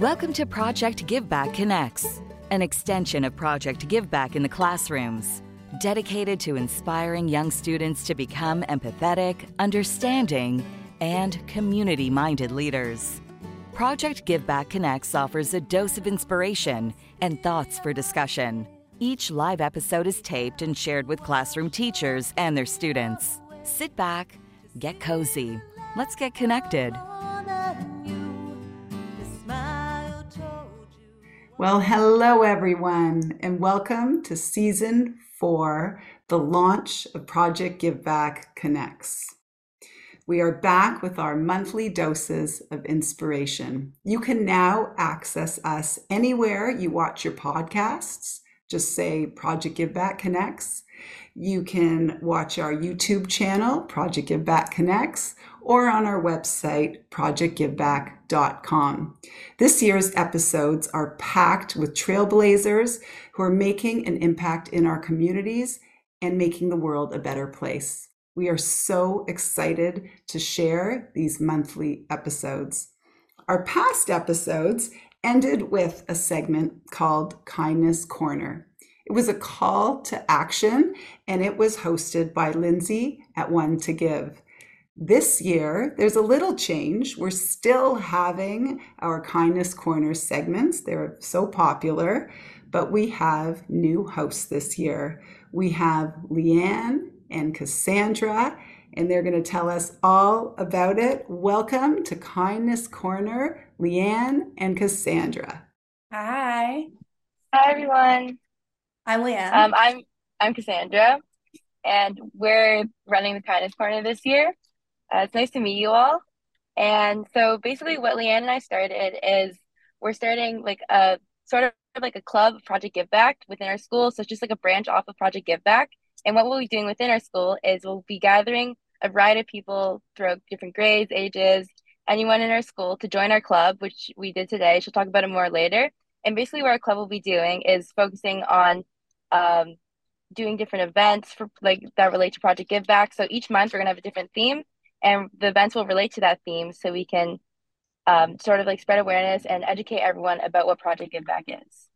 Welcome to Project Give Back Connects, an extension of Project Give Back in the classrooms, dedicated to inspiring young students to become empathetic, understanding, and community minded leaders. Project Give Back Connects offers a dose of inspiration and thoughts for discussion. Each live episode is taped and shared with classroom teachers and their students. Sit back, get cozy, let's get connected. Well, hello, everyone, and welcome to season four, the launch of Project Give Back Connects. We are back with our monthly doses of inspiration. You can now access us anywhere you watch your podcasts. Just say Project Give Back Connects. You can watch our YouTube channel, Project Give Back Connects, or on our website, projectgiveback.com. This year's episodes are packed with trailblazers who are making an impact in our communities and making the world a better place. We are so excited to share these monthly episodes. Our past episodes ended with a segment called Kindness Corner. It was a call to action and it was hosted by Lindsay at One to Give. This year, there's a little change. We're still having our Kindness Corner segments, they're so popular, but we have new hosts this year. We have Lianne and Cassandra, and they're going to tell us all about it. Welcome to Kindness Corner, Lianne and Cassandra. Hi. Hi everyone. I'm Lianne. Um, I'm I'm Cassandra, and we're running the Kindness Corner this year. Uh, it's nice to meet you all. And so basically, what Lianne and I started is we're starting like a sort of like a club, Project Give Back within our school. So it's just like a branch off of Project Give Back. And what we'll be doing within our school is we'll be gathering a variety of people throughout different grades, ages, anyone in our school to join our club, which we did today. She'll talk about it more later. And basically, what our club will be doing is focusing on um, doing different events for like that relate to Project Give Back. So each month we're gonna have a different theme, and the events will relate to that theme, so we can um, sort of like spread awareness and educate everyone about what Project Give Back is.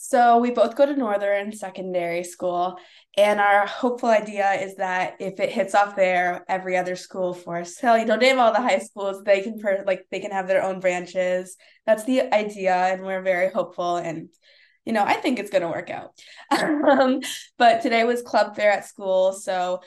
So we both go to Northern Secondary School, and our hopeful idea is that if it hits off there, every other school for so you know name all the high schools, they can per- like they can have their own branches. That's the idea, and we're very hopeful and. You know, I think it's going to work out. um, but today was club fair at school, so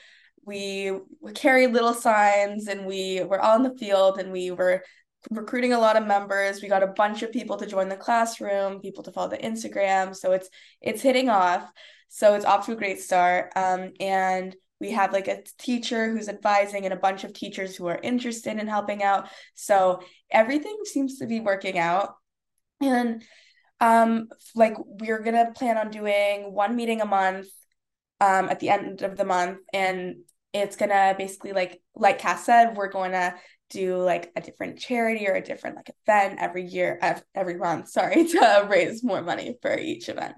we, carried little signs and we were all in the field and we were recruiting a lot of members. We got a bunch of people to join the classroom, people to follow the Instagram. So it's it's hitting off. So it's off to a great start. Um, and we have like a teacher who's advising and a bunch of teachers who are interested in helping out. So everything seems to be working out. And um, like we're gonna plan on doing one meeting a month um, at the end of the month, and it's gonna basically like like Cass said, we're going to do like a different charity or a different like event every year every month sorry to raise more money for each event.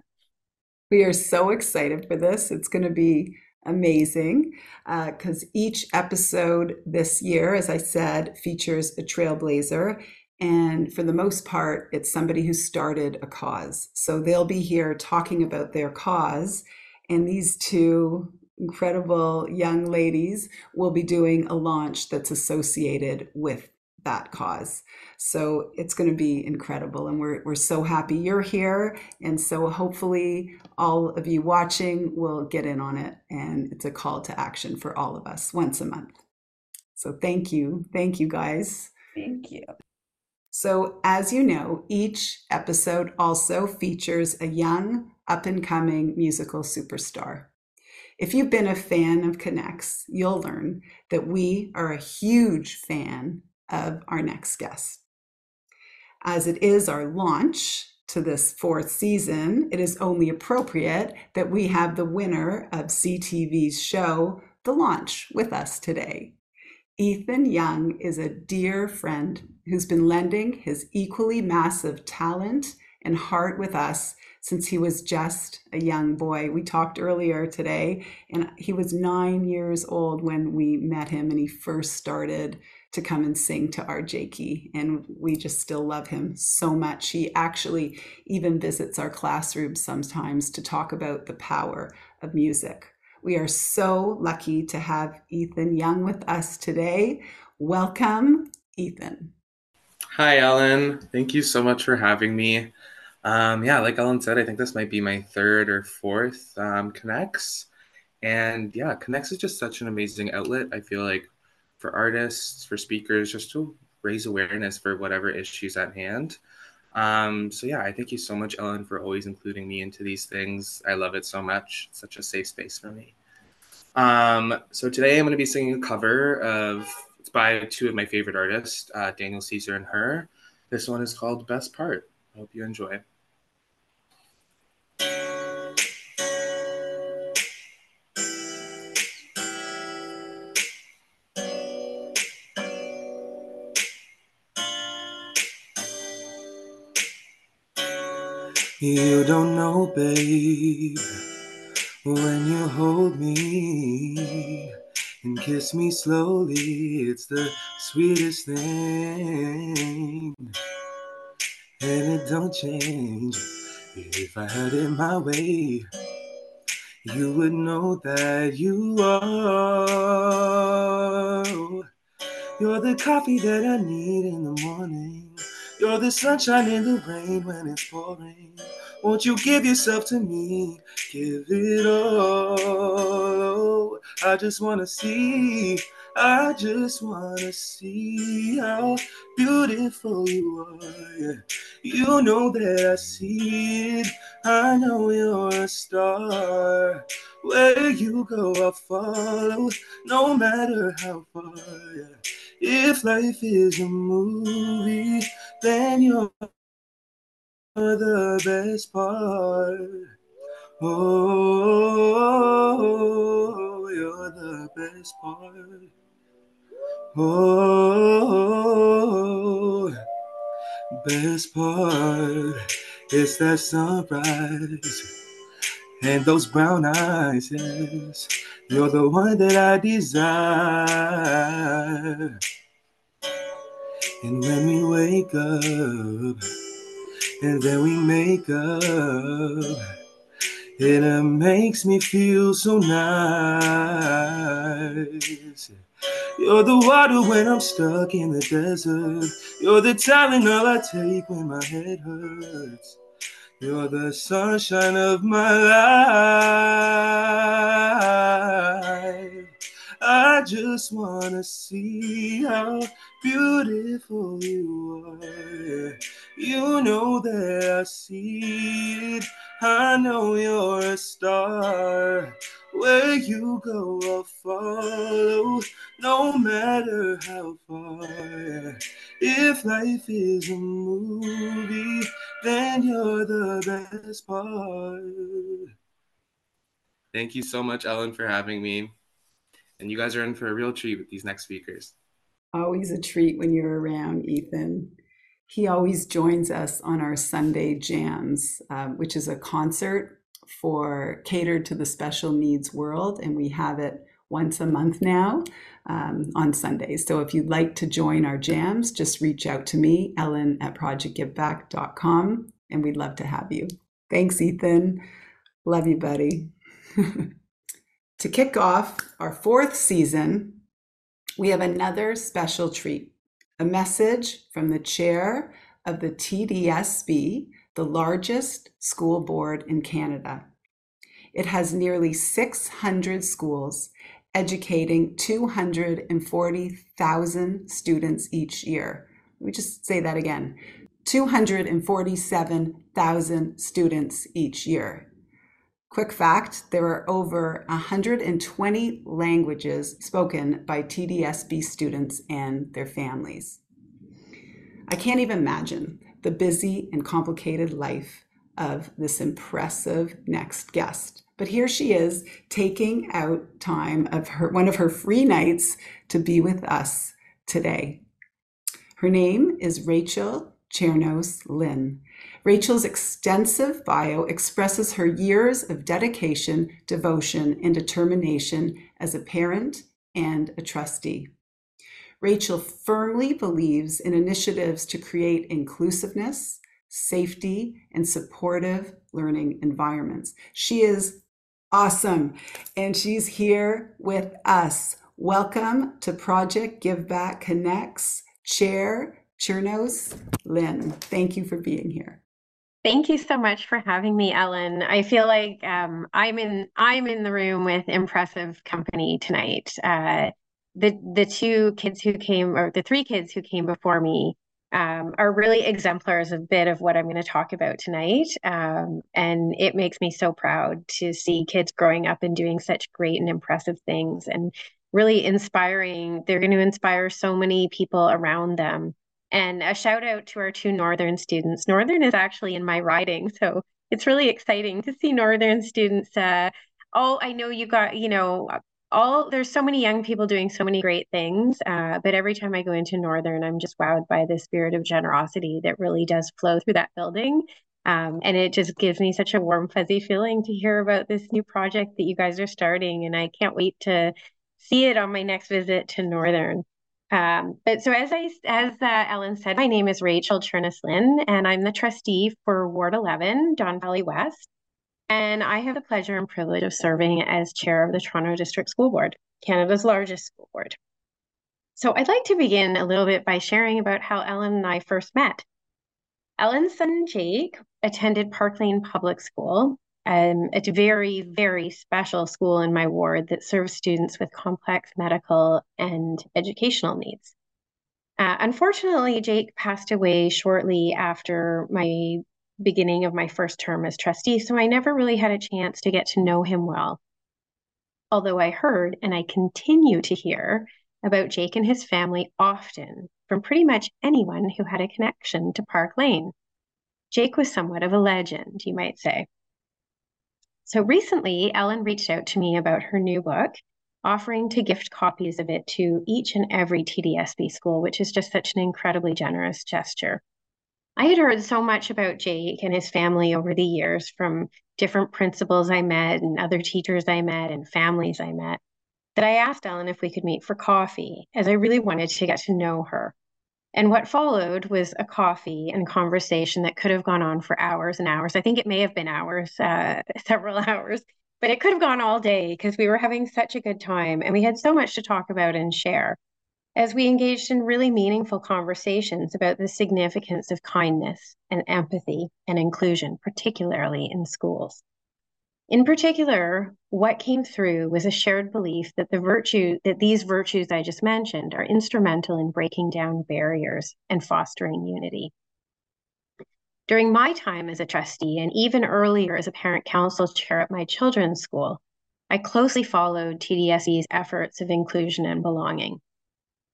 We are so excited for this. It's going to be amazing because uh, each episode this year as i said features a trailblazer and for the most part it's somebody who started a cause. So they'll be here talking about their cause and these two incredible young ladies will be doing a launch that's associated with that cause. So it's going to be incredible. And we're, we're so happy you're here. And so hopefully all of you watching will get in on it. And it's a call to action for all of us once a month. So thank you. Thank you, guys. Thank you. So, as you know, each episode also features a young, up and coming musical superstar. If you've been a fan of Connects, you'll learn that we are a huge fan of our next guest. As it is our launch to this fourth season, it is only appropriate that we have the winner of CTV's show, The Launch, with us today. Ethan Young is a dear friend who's been lending his equally massive talent and heart with us since he was just a young boy. We talked earlier today, and he was nine years old when we met him and he first started to come and sing to our Jakey. And we just still love him so much. He actually even visits our classroom sometimes to talk about the power of music. We are so lucky to have Ethan Young with us today. Welcome, Ethan. Hi, Ellen. Thank you so much for having me. Um, yeah, like Ellen said, I think this might be my third or fourth um, Connects. And yeah, Connects is just such an amazing outlet. I feel like for artists, for speakers, just to raise awareness for whatever issues at hand. Um, so yeah, I thank you so much, Ellen, for always including me into these things. I love it so much. It's such a safe space for me. Um, so today I'm going to be singing a cover of it's by two of my favorite artists, uh, Daniel Caesar and her. This one is called Best Part. I hope you enjoy. You don't know, babe, when you hold me and kiss me slowly, it's the sweetest thing. And it don't change. If I had it my way, you would know that you are. You're the coffee that I need in the morning. You're the sunshine in the rain when it's pouring. Won't you give yourself to me? Give it all. I just wanna see. I just wanna see how beautiful you are. Yeah. You know that I see it. I know you're a star. Where you go, I'll follow, no matter how far. Yeah. If life is a movie, then you're the best part. Oh, you're the best part. Oh, best part is that sunrise and those brown eyes. Yes, you're the one that I desire. And when we wake up, and then we make up, it uh, makes me feel so nice. You're the water when I'm stuck in the desert. You're the Tylenol I take when my head hurts. You're the sunshine of my life. Just wanna see how beautiful you are. You know that I see it. I know you're a star. Where you go, I'll follow, no matter how far. If life is a movie, then you're the best part. Thank you so much, Ellen, for having me. And you guys are in for a real treat with these next speakers. Always a treat when you're around, Ethan. He always joins us on our Sunday jams, um, which is a concert for catered to the special needs world, and we have it once a month now um, on Sundays. So if you'd like to join our jams, just reach out to me, Ellen at projectgiveback.com, and we'd love to have you. Thanks, Ethan. Love you, buddy. to kick off our fourth season, we have another special treat a message from the chair of the TDSB, the largest school board in Canada. It has nearly 600 schools, educating 240,000 students each year. Let me just say that again 247,000 students each year. Quick fact there are over 120 languages spoken by TDSB students and their families. I can't even imagine the busy and complicated life of this impressive next guest. But here she is taking out time of her one of her free nights to be with us today. Her name is Rachel Chernos Lin. Rachel's extensive bio expresses her years of dedication, devotion, and determination as a parent and a trustee. Rachel firmly believes in initiatives to create inclusiveness, safety, and supportive learning environments. She is awesome, and she's here with us. Welcome to Project Give Back Connects Chair Chernos Lin. Thank you for being here. Thank you so much for having me, Ellen. I feel like um, I'm in I'm in the room with impressive company tonight. Uh, the the two kids who came, or the three kids who came before me, um, are really exemplars of a bit of what I'm going to talk about tonight. Um, and it makes me so proud to see kids growing up and doing such great and impressive things, and really inspiring. They're going to inspire so many people around them and a shout out to our two Northern students. Northern is actually in my riding, so it's really exciting to see Northern students. Uh, all I know you got, you know, all there's so many young people doing so many great things. Uh, but every time I go into Northern, I'm just wowed by the spirit of generosity that really does flow through that building. Um, and it just gives me such a warm, fuzzy feeling to hear about this new project that you guys are starting. And I can't wait to see it on my next visit to Northern. Um, but so as I as uh, Ellen said, my name is Rachel Chernos Lin, and I'm the trustee for Ward 11, Don Valley West. And I have the pleasure and privilege of serving as chair of the Toronto District School Board, Canada's largest school board. So I'd like to begin a little bit by sharing about how Ellen and I first met. Ellen's son Jake attended Park Lane Public School um, it's a very, very special school in my ward that serves students with complex medical and educational needs. Uh, unfortunately, Jake passed away shortly after my beginning of my first term as trustee, so I never really had a chance to get to know him well. Although I heard and I continue to hear about Jake and his family often from pretty much anyone who had a connection to Park Lane. Jake was somewhat of a legend, you might say. So recently, Ellen reached out to me about her new book, offering to gift copies of it to each and every TDSB school, which is just such an incredibly generous gesture. I had heard so much about Jake and his family over the years from different principals I met and other teachers I met and families I met that I asked Ellen if we could meet for coffee, as I really wanted to get to know her. And what followed was a coffee and conversation that could have gone on for hours and hours. I think it may have been hours, uh, several hours, but it could have gone all day because we were having such a good time and we had so much to talk about and share as we engaged in really meaningful conversations about the significance of kindness and empathy and inclusion, particularly in schools. In particular, what came through was a shared belief that the virtue that these virtues I just mentioned are instrumental in breaking down barriers and fostering unity. During my time as a trustee and even earlier as a parent council chair at my children's school, I closely followed TDSB's efforts of inclusion and belonging.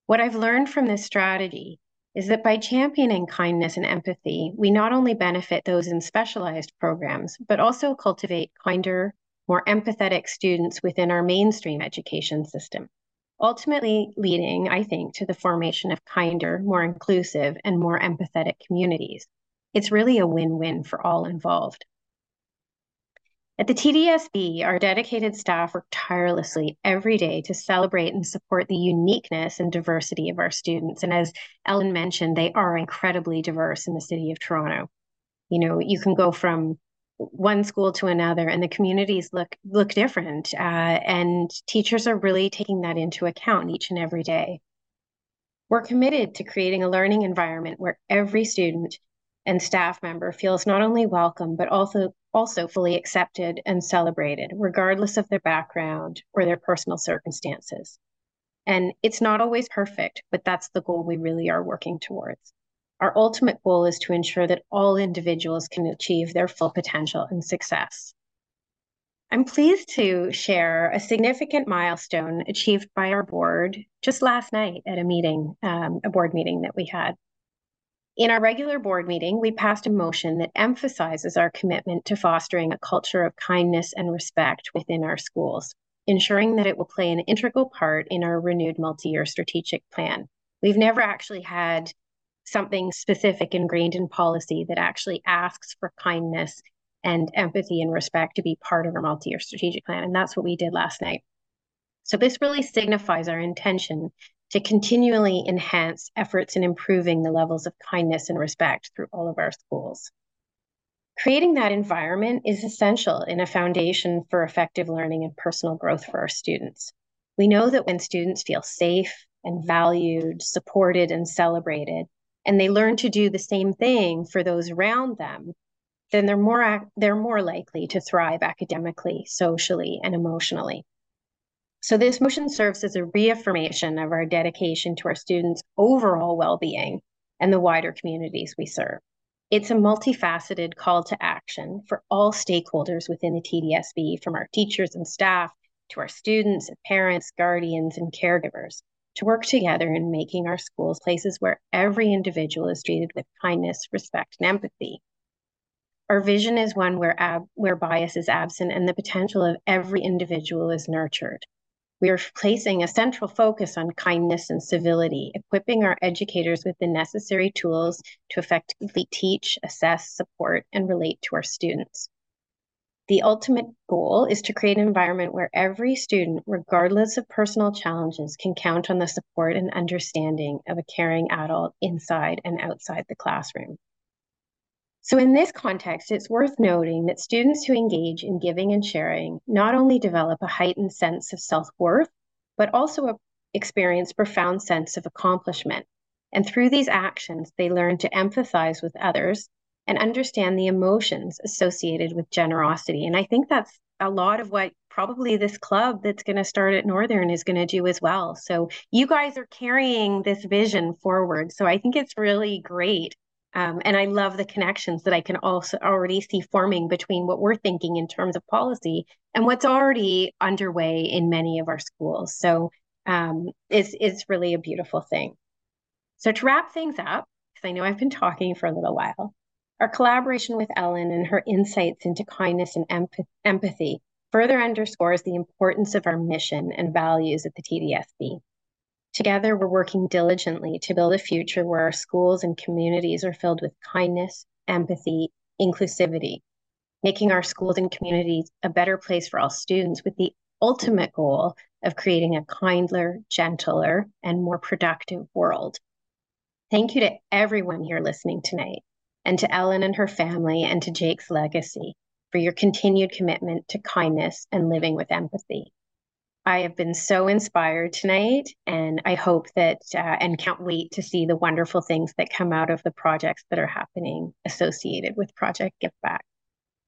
What I've learned from this strategy is that by championing kindness and empathy, we not only benefit those in specialized programs, but also cultivate kinder, more empathetic students within our mainstream education system, ultimately leading, I think, to the formation of kinder, more inclusive, and more empathetic communities. It's really a win win for all involved. At the TDSB, our dedicated staff work tirelessly every day to celebrate and support the uniqueness and diversity of our students. And as Ellen mentioned, they are incredibly diverse in the city of Toronto. You know, you can go from one school to another and the communities look look different uh, and teachers are really taking that into account each and every day we're committed to creating a learning environment where every student and staff member feels not only welcome, but also, also fully accepted and celebrated, regardless of their background or their personal circumstances. And it's not always perfect, but that's the goal we really are working towards. Our ultimate goal is to ensure that all individuals can achieve their full potential and success. I'm pleased to share a significant milestone achieved by our board just last night at a meeting, um, a board meeting that we had. In our regular board meeting, we passed a motion that emphasizes our commitment to fostering a culture of kindness and respect within our schools, ensuring that it will play an integral part in our renewed multi year strategic plan. We've never actually had something specific ingrained in policy that actually asks for kindness and empathy and respect to be part of our multi year strategic plan. And that's what we did last night. So, this really signifies our intention to continually enhance efforts in improving the levels of kindness and respect through all of our schools. Creating that environment is essential in a foundation for effective learning and personal growth for our students. We know that when students feel safe and valued, supported, and celebrated, and they learn to do the same thing for those around them, then they're more they're more likely to thrive academically, socially, and emotionally. So this motion serves as a reaffirmation of our dedication to our students' overall well-being and the wider communities we serve. It's a multifaceted call to action for all stakeholders within the TDSB, from our teachers and staff to our students, parents, guardians, and caregivers, to work together in making our schools places where every individual is treated with kindness, respect, and empathy. Our vision is one where, ab- where bias is absent and the potential of every individual is nurtured. We are placing a central focus on kindness and civility, equipping our educators with the necessary tools to effectively teach, assess, support, and relate to our students. The ultimate goal is to create an environment where every student, regardless of personal challenges, can count on the support and understanding of a caring adult inside and outside the classroom. So, in this context, it's worth noting that students who engage in giving and sharing not only develop a heightened sense of self worth, but also experience profound sense of accomplishment. And through these actions, they learn to empathize with others and understand the emotions associated with generosity. And I think that's a lot of what probably this club that's going to start at Northern is going to do as well. So you guys are carrying this vision forward. So I think it's really great um, and I love the connections that I can also already see forming between what we're thinking in terms of policy and what's already underway in many of our schools. So um, it's, it's really a beautiful thing. So to wrap things up, because I know I've been talking for a little while, our collaboration with Ellen and her insights into kindness and empathy further underscores the importance of our mission and values at the TDSB. Together, we're working diligently to build a future where our schools and communities are filled with kindness, empathy, inclusivity, making our schools and communities a better place for all students with the ultimate goal of creating a kinder, gentler, and more productive world. Thank you to everyone here listening tonight, and to Ellen and her family, and to Jake's legacy for your continued commitment to kindness and living with empathy. I have been so inspired tonight, and I hope that uh, and can't wait to see the wonderful things that come out of the projects that are happening associated with Project Give Back.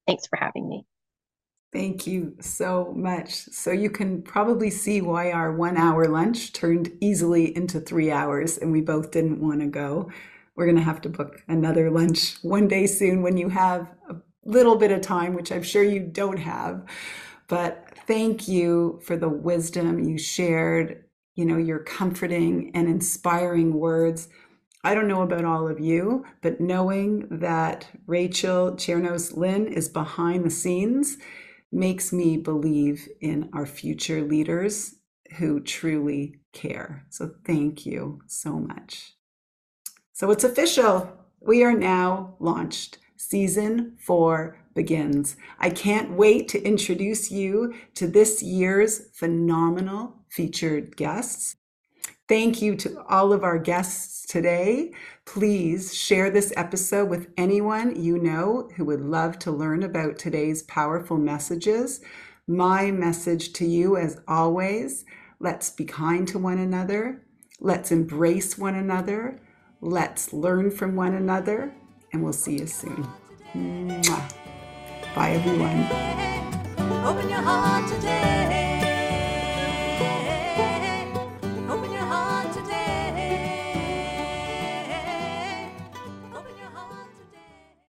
Thanks for having me. Thank you so much. So, you can probably see why our one hour lunch turned easily into three hours, and we both didn't want to go. We're going to have to book another lunch one day soon when you have a little bit of time, which I'm sure you don't have. But thank you for the wisdom you shared, you know, your comforting and inspiring words. I don't know about all of you, but knowing that Rachel Chernos Lin is behind the scenes makes me believe in our future leaders who truly care. So thank you so much. So it's official. We are now launched. Season four begins. I can't wait to introduce you to this year's phenomenal featured guests. Thank you to all of our guests today. Please share this episode with anyone you know who would love to learn about today's powerful messages. My message to you, as always, let's be kind to one another. Let's embrace one another. Let's learn from one another. And we'll see you soon. Mwah. Bye, everyone.